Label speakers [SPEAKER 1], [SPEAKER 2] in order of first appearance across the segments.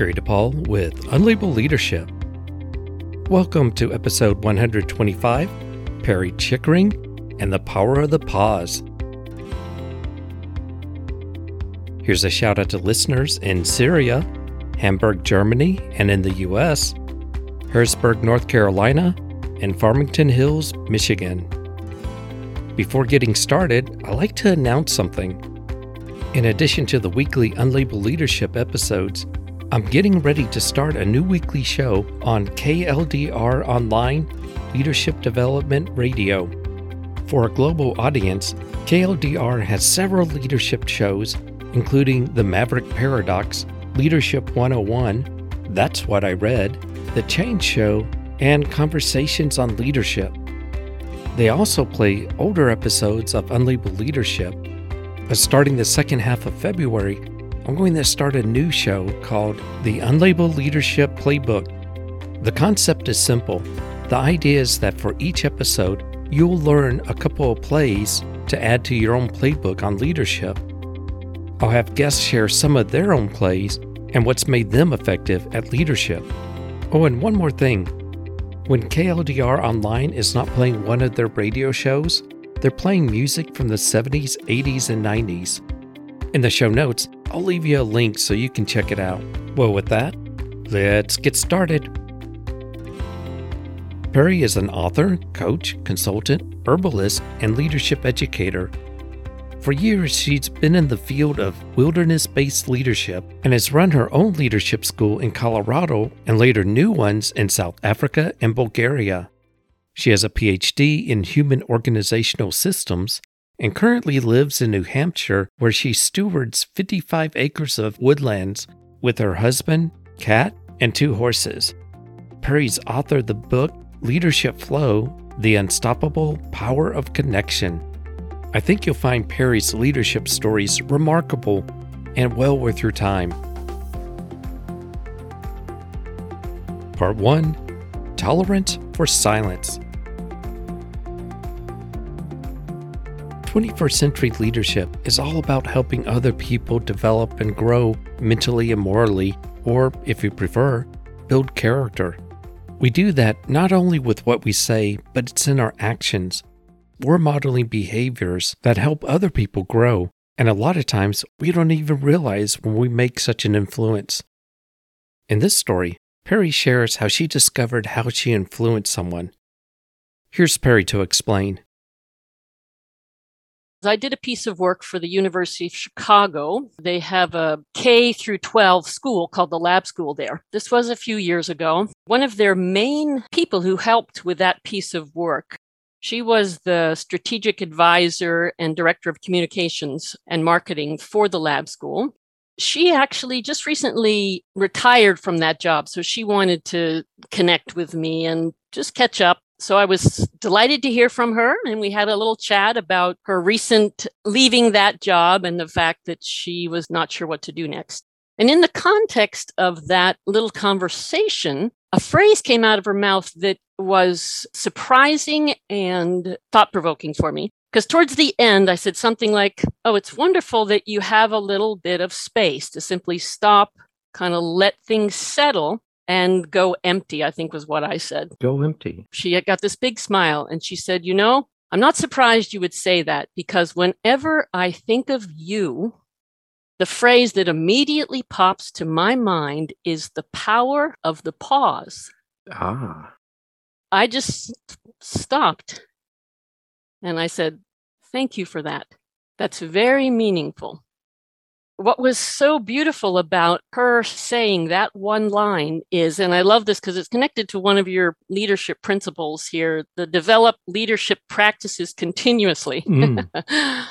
[SPEAKER 1] Gary DePaul with Unlabeled Leadership. Welcome to episode 125 Perry Chickering and the Power of the Pause. Here's a shout out to listeners in Syria, Hamburg, Germany, and in the US, Harrisburg, North Carolina, and Farmington Hills, Michigan. Before getting started, I'd like to announce something. In addition to the weekly Unlabeled Leadership episodes, I'm getting ready to start a new weekly show on KLDR Online Leadership Development Radio. For a global audience, KLDR has several leadership shows, including The Maverick Paradox, Leadership 101, That's What I Read, The Change Show, and Conversations on Leadership. They also play older episodes of Unlabeled Leadership. But starting the second half of February, I'm going to start a new show called The Unlabeled Leadership Playbook. The concept is simple. The idea is that for each episode, you'll learn a couple of plays to add to your own playbook on leadership. I'll have guests share some of their own plays and what's made them effective at leadership. Oh, and one more thing when KLDR Online is not playing one of their radio shows, they're playing music from the 70s, 80s, and 90s. In the show notes, I'll leave you a link so you can check it out. Well, with that, let's get started. Perry is an author, coach, consultant, herbalist, and leadership educator for years, she's been in the field of wilderness based leadership and has run her own leadership school in Colorado and later new ones in South Africa and Bulgaria. She has a PhD in human organizational systems and currently lives in New Hampshire, where she stewards 55 acres of woodlands with her husband, cat, and two horses. Perry's authored the book Leadership Flow The Unstoppable Power of Connection. I think you'll find Perry's leadership stories remarkable and well worth your time. Part 1 Tolerance for Silence. 21st century leadership is all about helping other people develop and grow mentally and morally, or, if you prefer, build character. We do that not only with what we say, but it's in our actions, we're modeling behaviors that help other people grow. And a lot of times, we don't even realize when we make such an influence. In this story, Perry shares how she discovered how she influenced someone. Here's Perry to explain.
[SPEAKER 2] I did a piece of work for the University of Chicago. They have a K through 12 school called the Lab School there. This was a few years ago. One of their main people who helped with that piece of work she was the strategic advisor and director of communications and marketing for the lab school. She actually just recently retired from that job. So she wanted to connect with me and just catch up. So I was delighted to hear from her. And we had a little chat about her recent leaving that job and the fact that she was not sure what to do next. And in the context of that little conversation, a phrase came out of her mouth that was surprising and thought provoking for me. Because towards the end, I said something like, Oh, it's wonderful that you have a little bit of space to simply stop, kind of let things settle and go empty, I think was what I said.
[SPEAKER 1] Go empty.
[SPEAKER 2] She got this big smile and she said, You know, I'm not surprised you would say that because whenever I think of you, the phrase that immediately pops to my mind is the power of the pause.
[SPEAKER 1] Ah.
[SPEAKER 2] I just stopped and I said, Thank you for that. That's very meaningful. What was so beautiful about her saying that one line is, and I love this because it's connected to one of your leadership principles here the develop leadership practices continuously. Mm.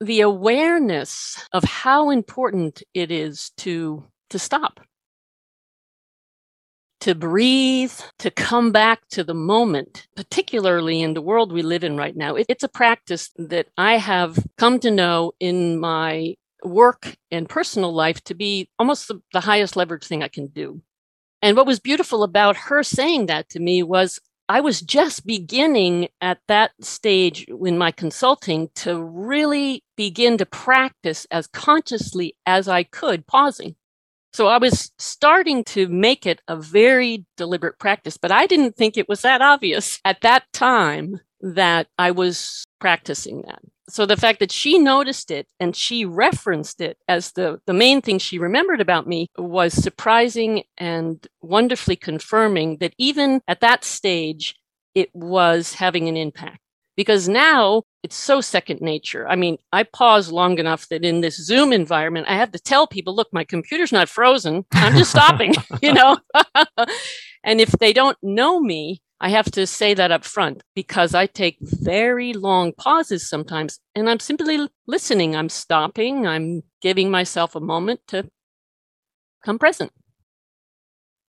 [SPEAKER 2] the awareness of how important it is to to stop to breathe to come back to the moment particularly in the world we live in right now it's a practice that i have come to know in my work and personal life to be almost the, the highest leverage thing i can do and what was beautiful about her saying that to me was I was just beginning at that stage in my consulting to really begin to practice as consciously as I could pausing. So I was starting to make it a very deliberate practice, but I didn't think it was that obvious at that time that I was practicing that. So the fact that she noticed it and she referenced it as the, the main thing she remembered about me was surprising and wonderfully confirming that even at that stage, it was having an impact because now it's so second nature. I mean, I pause long enough that in this Zoom environment, I have to tell people, look, my computer's not frozen. I'm just stopping, you know? and if they don't know me, I have to say that up front because I take very long pauses sometimes and I'm simply listening. I'm stopping. I'm giving myself a moment to come present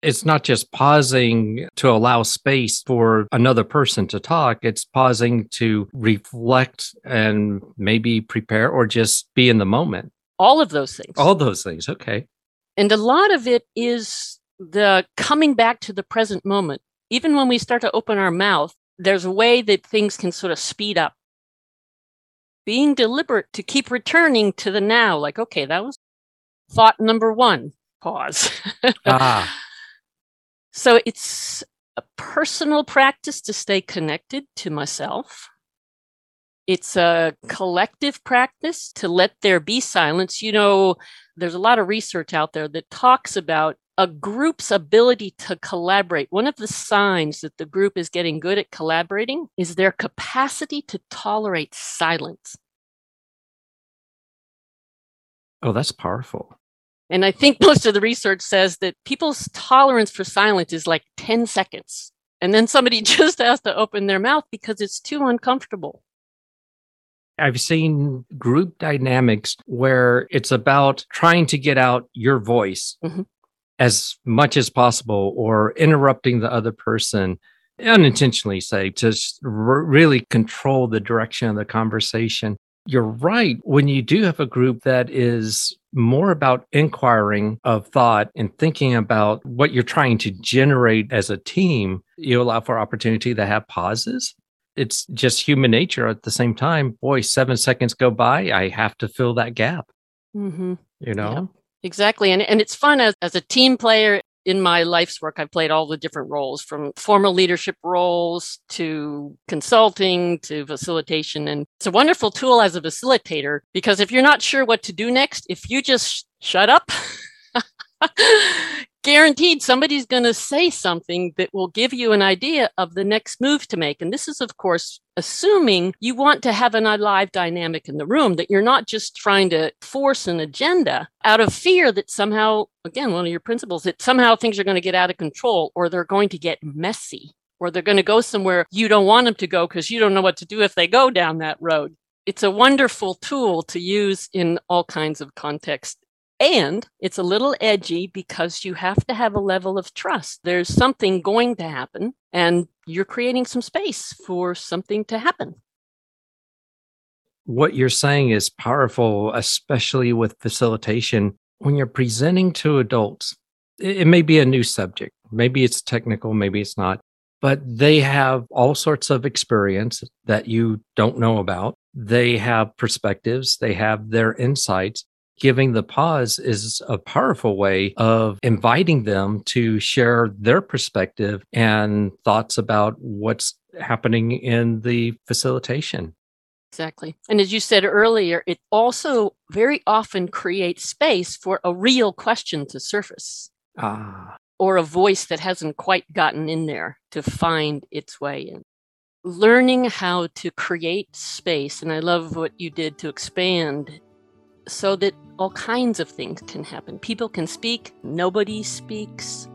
[SPEAKER 1] it's not just pausing to allow space for another person to talk, it's pausing to reflect and maybe prepare or just be in the moment.
[SPEAKER 2] All of those things.
[SPEAKER 1] All those things. Okay.
[SPEAKER 2] And a lot of it is the coming back to the present moment. Even when we start to open our mouth, there's a way that things can sort of speed up. Being deliberate to keep returning to the now, like, okay, that was thought number one, pause. ah. So it's a personal practice to stay connected to myself. It's a collective practice to let there be silence. You know, there's a lot of research out there that talks about a group's ability to collaborate. One of the signs that the group is getting good at collaborating is their capacity to tolerate silence.
[SPEAKER 1] Oh, that's powerful.
[SPEAKER 2] And I think most of the research says that people's tolerance for silence is like 10 seconds. And then somebody just has to open their mouth because it's too uncomfortable.
[SPEAKER 1] I've seen group dynamics where it's about trying to get out your voice mm-hmm. As much as possible or interrupting the other person unintentionally, say, to really control the direction of the conversation. You're right. When you do have a group that is more about inquiring of thought and thinking about what you're trying to generate as a team, you allow for opportunity to have pauses. It's just human nature at the same time. Boy, seven seconds go by. I have to fill that gap. Mm-hmm. You know? Yeah,
[SPEAKER 2] exactly. And, and it's fun as, as a team player in my life's work, I've played all the different roles from formal leadership roles to consulting to facilitation. And it's a wonderful tool as a facilitator because if you're not sure what to do next, if you just shut up, guaranteed somebody's going to say something that will give you an idea of the next move to make. And this is, of course, assuming you want to have an alive dynamic in the room, that you're not just trying to force an agenda out of fear that somehow, again, one of your principles, that somehow things are going to get out of control or they're going to get messy or they're going to go somewhere you don't want them to go because you don't know what to do if they go down that road. It's a wonderful tool to use in all kinds of contexts and it's a little edgy because you have to have a level of trust. There's something going to happen, and you're creating some space for something to happen.
[SPEAKER 1] What you're saying is powerful, especially with facilitation. When you're presenting to adults, it may be a new subject. Maybe it's technical, maybe it's not, but they have all sorts of experience that you don't know about. They have perspectives, they have their insights giving the pause is a powerful way of inviting them to share their perspective and thoughts about what's happening in the facilitation.
[SPEAKER 2] Exactly. And as you said earlier, it also very often creates space for a real question to surface. Ah. Or a voice that hasn't quite gotten in there to find its way in. Learning how to create space, and I love what you did to expand so that all kinds of things can happen. People can speak, nobody speaks.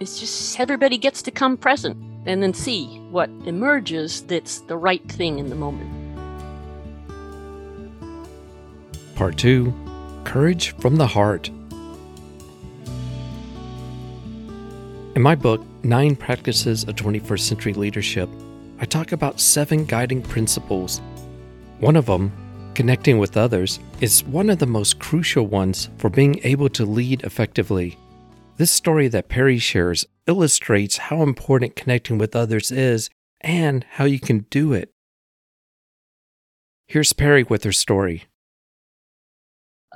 [SPEAKER 2] It's just everybody gets to come present and then see what emerges that's the right thing in the moment.
[SPEAKER 1] Part 2 Courage from the Heart. In my book, Nine Practices of 21st Century Leadership, I talk about seven guiding principles. One of them Connecting with others is one of the most crucial ones for being able to lead effectively. This story that Perry shares illustrates how important connecting with others is and how you can do it. Here's Perry with her story.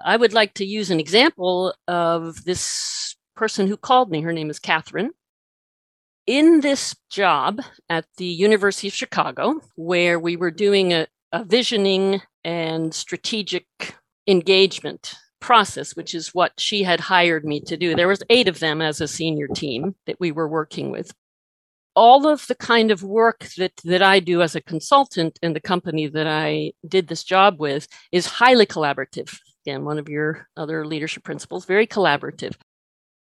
[SPEAKER 2] I would like to use an example of this person who called me. Her name is Catherine. In this job at the University of Chicago, where we were doing a, a visioning and strategic engagement process which is what she had hired me to do. There was eight of them as a senior team that we were working with. All of the kind of work that that I do as a consultant in the company that I did this job with is highly collaborative. Again one of your other leadership principles very collaborative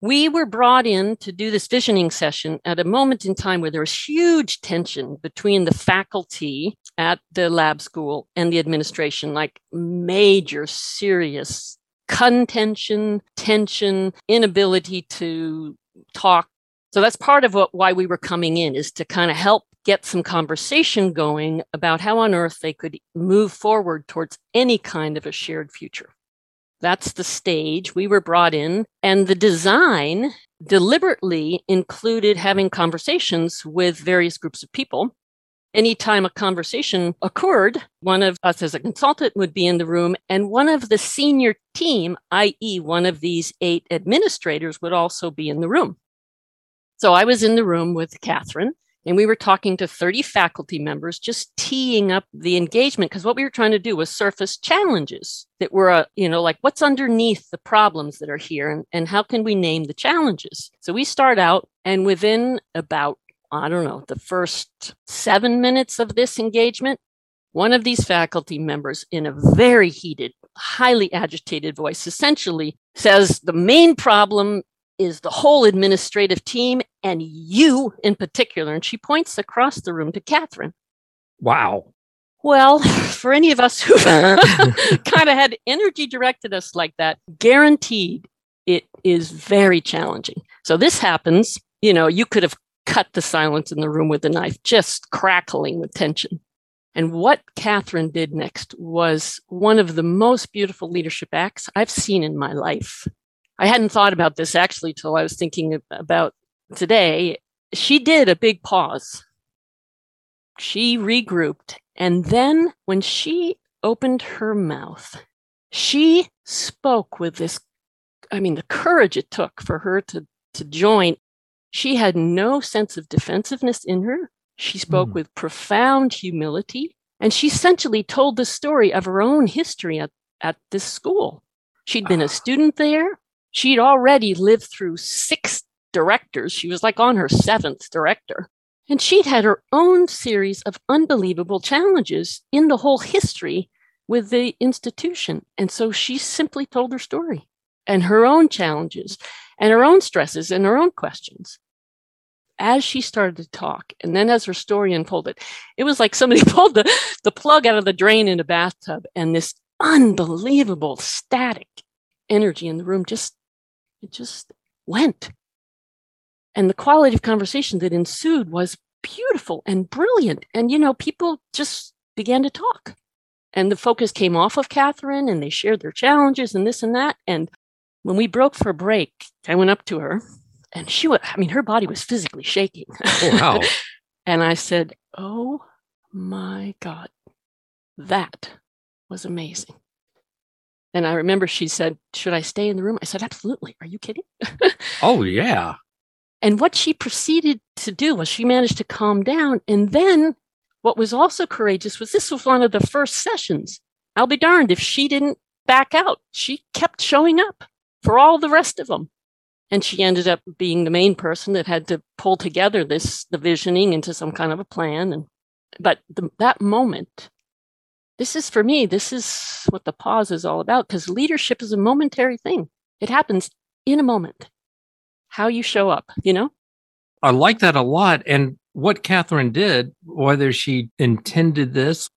[SPEAKER 2] we were brought in to do this visioning session at a moment in time where there was huge tension between the faculty at the lab school and the administration, like major, serious contention, tension, inability to talk. So that's part of what why we were coming in is to kind of help get some conversation going about how on earth they could move forward towards any kind of a shared future. That's the stage we were brought in. And the design deliberately included having conversations with various groups of people. Anytime a conversation occurred, one of us as a consultant would be in the room, and one of the senior team, i.e., one of these eight administrators, would also be in the room. So I was in the room with Catherine, and we were talking to 30 faculty members, just teeing up the engagement because what we were trying to do was surface challenges that were, uh, you know, like what's underneath the problems that are here and, and how can we name the challenges? So we start out, and within about, I don't know, the first seven minutes of this engagement, one of these faculty members, in a very heated, highly agitated voice, essentially says the main problem is the whole administrative team and you in particular. And she points across the room to Catherine.
[SPEAKER 1] Wow.
[SPEAKER 2] Well, for any of us who kind of had energy directed us like that, guaranteed it is very challenging. So this happens, you know, you could have cut the silence in the room with a knife, just crackling with tension. And what Catherine did next was one of the most beautiful leadership acts I've seen in my life. I hadn't thought about this actually till I was thinking about today. She did a big pause. She regrouped. And then when she opened her mouth, she spoke with this I mean, the courage it took for her to, to join. She had no sense of defensiveness in her. She spoke mm. with profound humility. And she essentially told the story of her own history at, at this school. She'd been a student there. She'd already lived through six directors. She was like on her seventh director. And she'd had her own series of unbelievable challenges in the whole history with the institution. And so she simply told her story and her own challenges and her own stresses and her own questions. As she started to talk, and then as her story unfolded, it was like somebody pulled the, the plug out of the drain in a bathtub, and this unbelievable static energy in the room just it just went. And the quality of conversation that ensued was beautiful and brilliant. And, you know, people just began to talk. And the focus came off of Catherine and they shared their challenges and this and that. And when we broke for a break, I went up to her and she was, I mean, her body was physically shaking.
[SPEAKER 1] Oh, wow.
[SPEAKER 2] and I said, Oh my God, that was amazing. And I remember she said, Should I stay in the room? I said, Absolutely. Are you kidding?
[SPEAKER 1] oh, yeah.
[SPEAKER 2] And what she proceeded to do was she managed to calm down. And then what was also courageous was this was one of the first sessions. I'll be darned if she didn't back out. She kept showing up for all the rest of them. And she ended up being the main person that had to pull together this, the visioning into some kind of a plan. And, but the, that moment this is for me, this is what the pause is all about because leadership is a momentary thing. It happens in a moment. How you show up, you know?
[SPEAKER 1] I like that a lot. And what Catherine did, whether she intended this,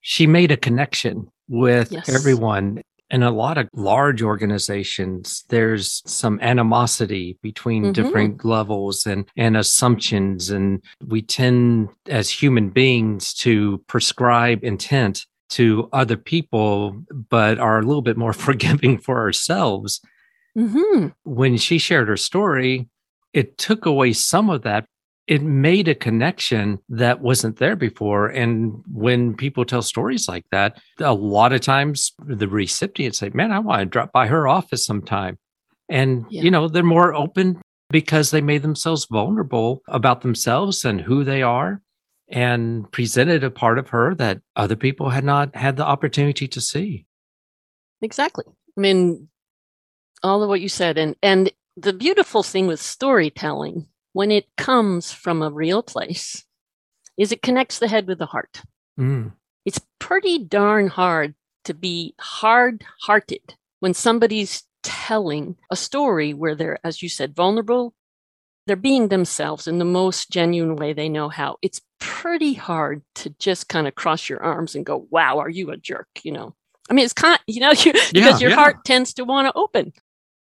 [SPEAKER 1] she made a connection with yes. everyone. In a lot of large organizations, there's some animosity between mm-hmm. different levels and, and assumptions. And we tend, as human beings, to prescribe intent to other people, but are a little bit more forgiving for ourselves. Mm-hmm. When she shared her story, it took away some of that. it made a connection that wasn't there before. And when people tell stories like that, a lot of times the recipients say, Man, I want to drop by her office sometime. And, yeah. you know, they're more open because they made themselves vulnerable about themselves and who they are and presented a part of her that other people had not had the opportunity to see.
[SPEAKER 2] Exactly. I mean, all of what you said. And, and the beautiful thing with storytelling when it comes from a real place is it connects the head with the heart. Mm. It's pretty darn hard to be hard hearted when somebody's telling a story where they're, as you said, vulnerable. They're being themselves in the most genuine way they know how. It's pretty hard to just kind of cross your arms and go, wow, are you a jerk? You know, I mean, it's kind, you know, you, yeah, because your yeah. heart tends to want to open.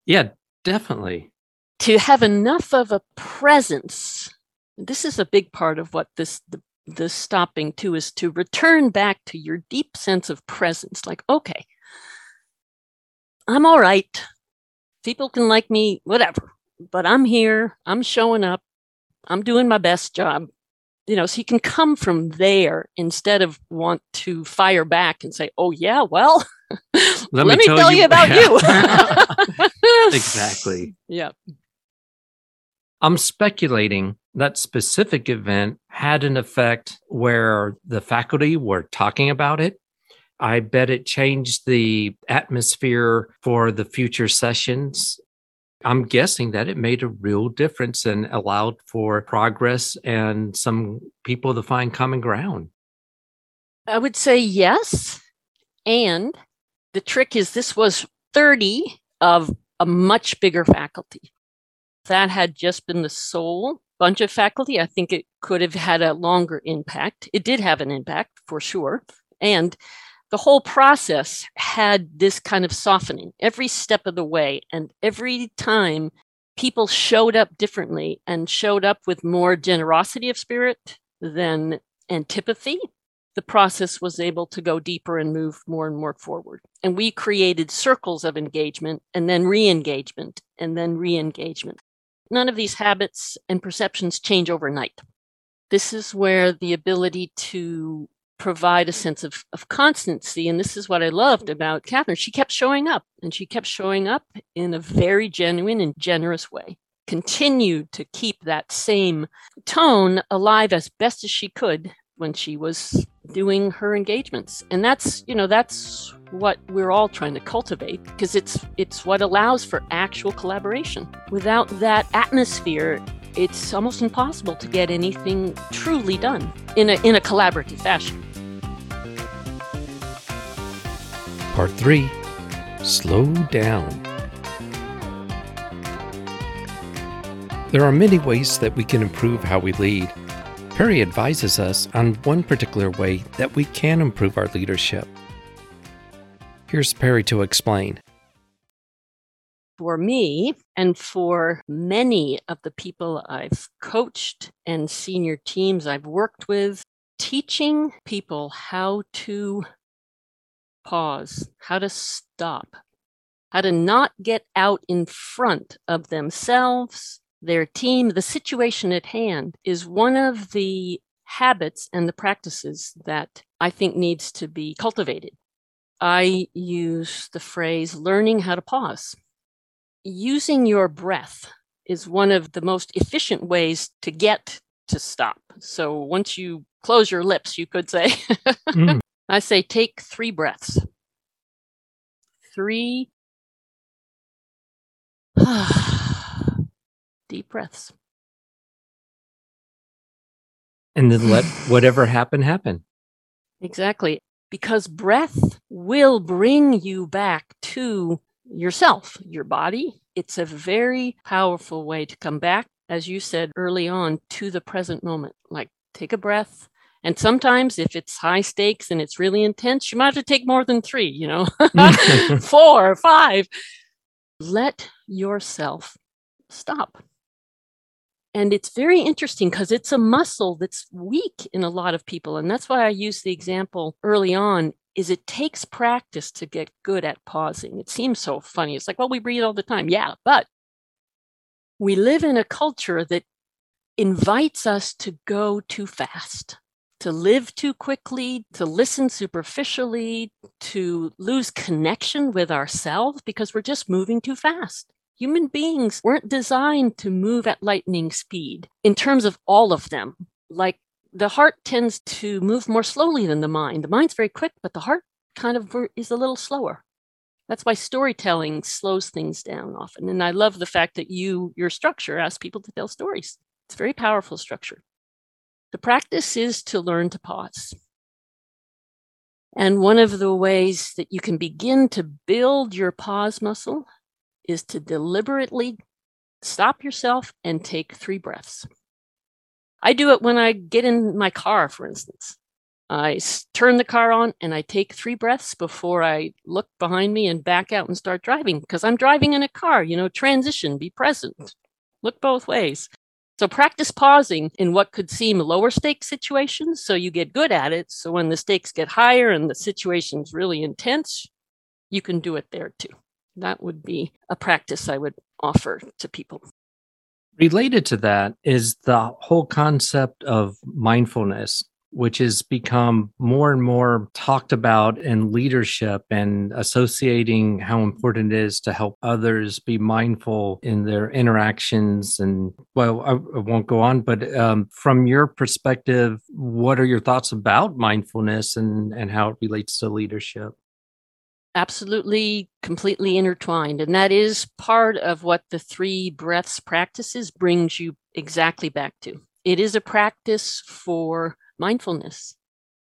[SPEAKER 1] Yeah, definitely
[SPEAKER 2] to have enough of a presence this is a big part of what this the, the stopping too is to return back to your deep sense of presence like okay i'm all right people can like me whatever but i'm here i'm showing up i'm doing my best job. You know so you can come from there instead of want to fire back and say oh yeah well let, let me, tell, tell you, you about you.
[SPEAKER 1] exactly.
[SPEAKER 2] Yeah
[SPEAKER 1] I'm speculating that specific event had an effect where the faculty were talking about it. I bet it changed the atmosphere for the future sessions. I'm guessing that it made a real difference and allowed for progress and some people to find common ground.
[SPEAKER 2] I would say yes. And the trick is this was 30 of a much bigger faculty that had just been the sole bunch of faculty, I think it could have had a longer impact. It did have an impact for sure. And the whole process had this kind of softening every step of the way. And every time people showed up differently and showed up with more generosity of spirit than antipathy, the process was able to go deeper and move more and more forward. And we created circles of engagement and then re engagement and then re engagement. None of these habits and perceptions change overnight. This is where the ability to provide a sense of, of constancy. And this is what I loved about Catherine. She kept showing up and she kept showing up in a very genuine and generous way. Continued to keep that same tone alive as best as she could when she was doing her engagements. And that's, you know, that's what we're all trying to cultivate because it's it's what allows for actual collaboration. Without that atmosphere, it's almost impossible to get anything truly done in a in a collaborative fashion.
[SPEAKER 1] Part 3 Slow down. There are many ways that we can improve how we lead. Perry advises us on one particular way that we can improve our leadership. Here's Perry to explain.
[SPEAKER 2] For me, and for many of the people I've coached and senior teams I've worked with, teaching people how to pause, how to stop, how to not get out in front of themselves, their team, the situation at hand is one of the habits and the practices that I think needs to be cultivated. I use the phrase learning how to pause. Using your breath is one of the most efficient ways to get to stop. So once you close your lips, you could say, mm. I say, take three breaths. Three deep breaths.
[SPEAKER 1] And then let whatever happen happen.
[SPEAKER 2] Exactly because breath will bring you back to yourself, your body. It's a very powerful way to come back, as you said early on, to the present moment. Like take a breath. And sometimes, if it's high stakes and it's really intense, you might have to take more than three, you know, four five. Let yourself stop. And it's very interesting because it's a muscle that's weak in a lot of people. And that's why I use the example early on is it takes practice to get good at pausing. It seems so funny. It's like, well, we breathe all the time. Yeah, but we live in a culture that invites us to go too fast, to live too quickly, to listen superficially, to lose connection with ourselves because we're just moving too fast. Human beings weren't designed to move at lightning speed in terms of all of them. Like the heart tends to move more slowly than the mind. The mind's very quick, but the heart kind of is a little slower. That's why storytelling slows things down often. And I love the fact that you, your structure, asks people to tell stories. It's a very powerful structure. The practice is to learn to pause. And one of the ways that you can begin to build your pause muscle is to deliberately stop yourself and take three breaths. I do it when I get in my car, for instance. I turn the car on and I take three breaths before I look behind me and back out and start driving because I'm driving in a car, you know, transition, be present, look both ways. So practice pausing in what could seem lower stakes situations so you get good at it. So when the stakes get higher and the situation's really intense, you can do it there too. That would be a practice I would offer to people.
[SPEAKER 1] Related to that is the whole concept of mindfulness which has become more and more talked about in leadership and associating how important it is to help others be mindful in their interactions. And well, I, I won't go on, but um, from your perspective, what are your thoughts about mindfulness and, and how it relates to leadership?
[SPEAKER 2] absolutely completely intertwined and that is part of what the three breaths practices brings you exactly back to it is a practice for mindfulness,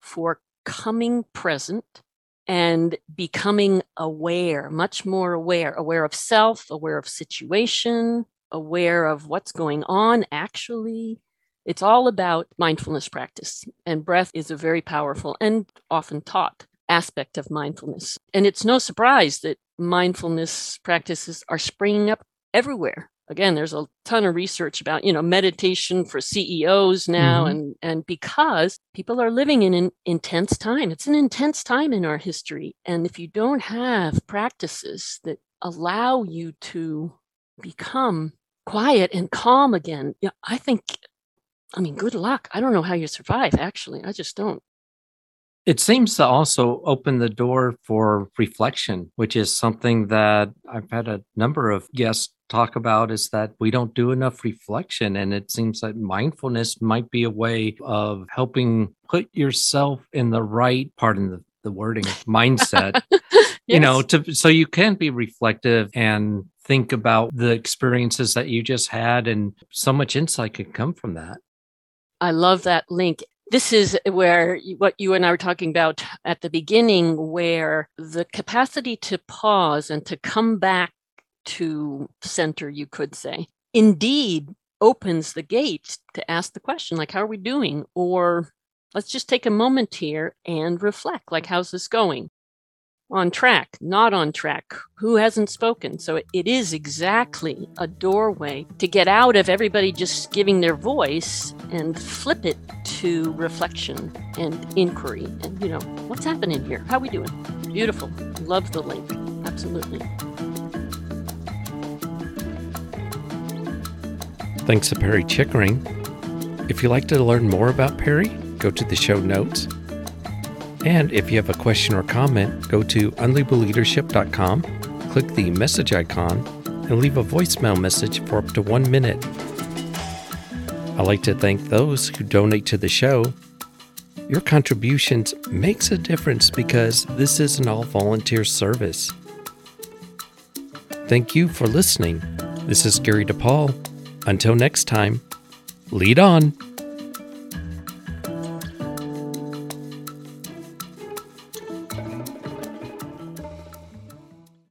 [SPEAKER 2] for coming present and becoming aware, much more aware, aware of self, aware of situation, aware of what's going on actually. It's all about mindfulness practice, and breath is a very powerful and often taught aspect of mindfulness. And it's no surprise that mindfulness practices are springing up everywhere again there's a ton of research about you know meditation for ceos now mm-hmm. and and because people are living in an intense time it's an intense time in our history. And if you don't have practices that allow you to become quiet and calm again yeah i think i mean good luck. I don't know how you survive actually. I just don't.
[SPEAKER 1] It seems to also open the door for reflection, which is something that I've had a number of guests talk about is that we don't do enough reflection. And it seems that mindfulness might be a way of helping put yourself in the right, pardon the, the wording mindset, yes. you know, to so you can be reflective and think about the experiences that you just had and so much insight can come from that.
[SPEAKER 2] I love that link this is where what you and I were talking about at the beginning, where the capacity to pause and to come back to center, you could say, indeed opens the gate to ask the question, like, how are we doing? Or let's just take a moment here and reflect, like, how's this going? on track, not on track, who hasn't spoken. So it is exactly a doorway to get out of everybody just giving their voice and flip it to reflection and inquiry. And, you know, what's happening here? How are we doing? Beautiful. Love the link. Absolutely.
[SPEAKER 1] Thanks to Perry Chickering. If you'd like to learn more about Perry, go to the show notes and if you have a question or comment, go to unlabeledleadership.com, click the message icon, and leave a voicemail message for up to one minute. I'd like to thank those who donate to the show. Your contributions makes a difference because this is an all volunteer service. Thank you for listening. This is Gary DePaul. Until next time, lead on.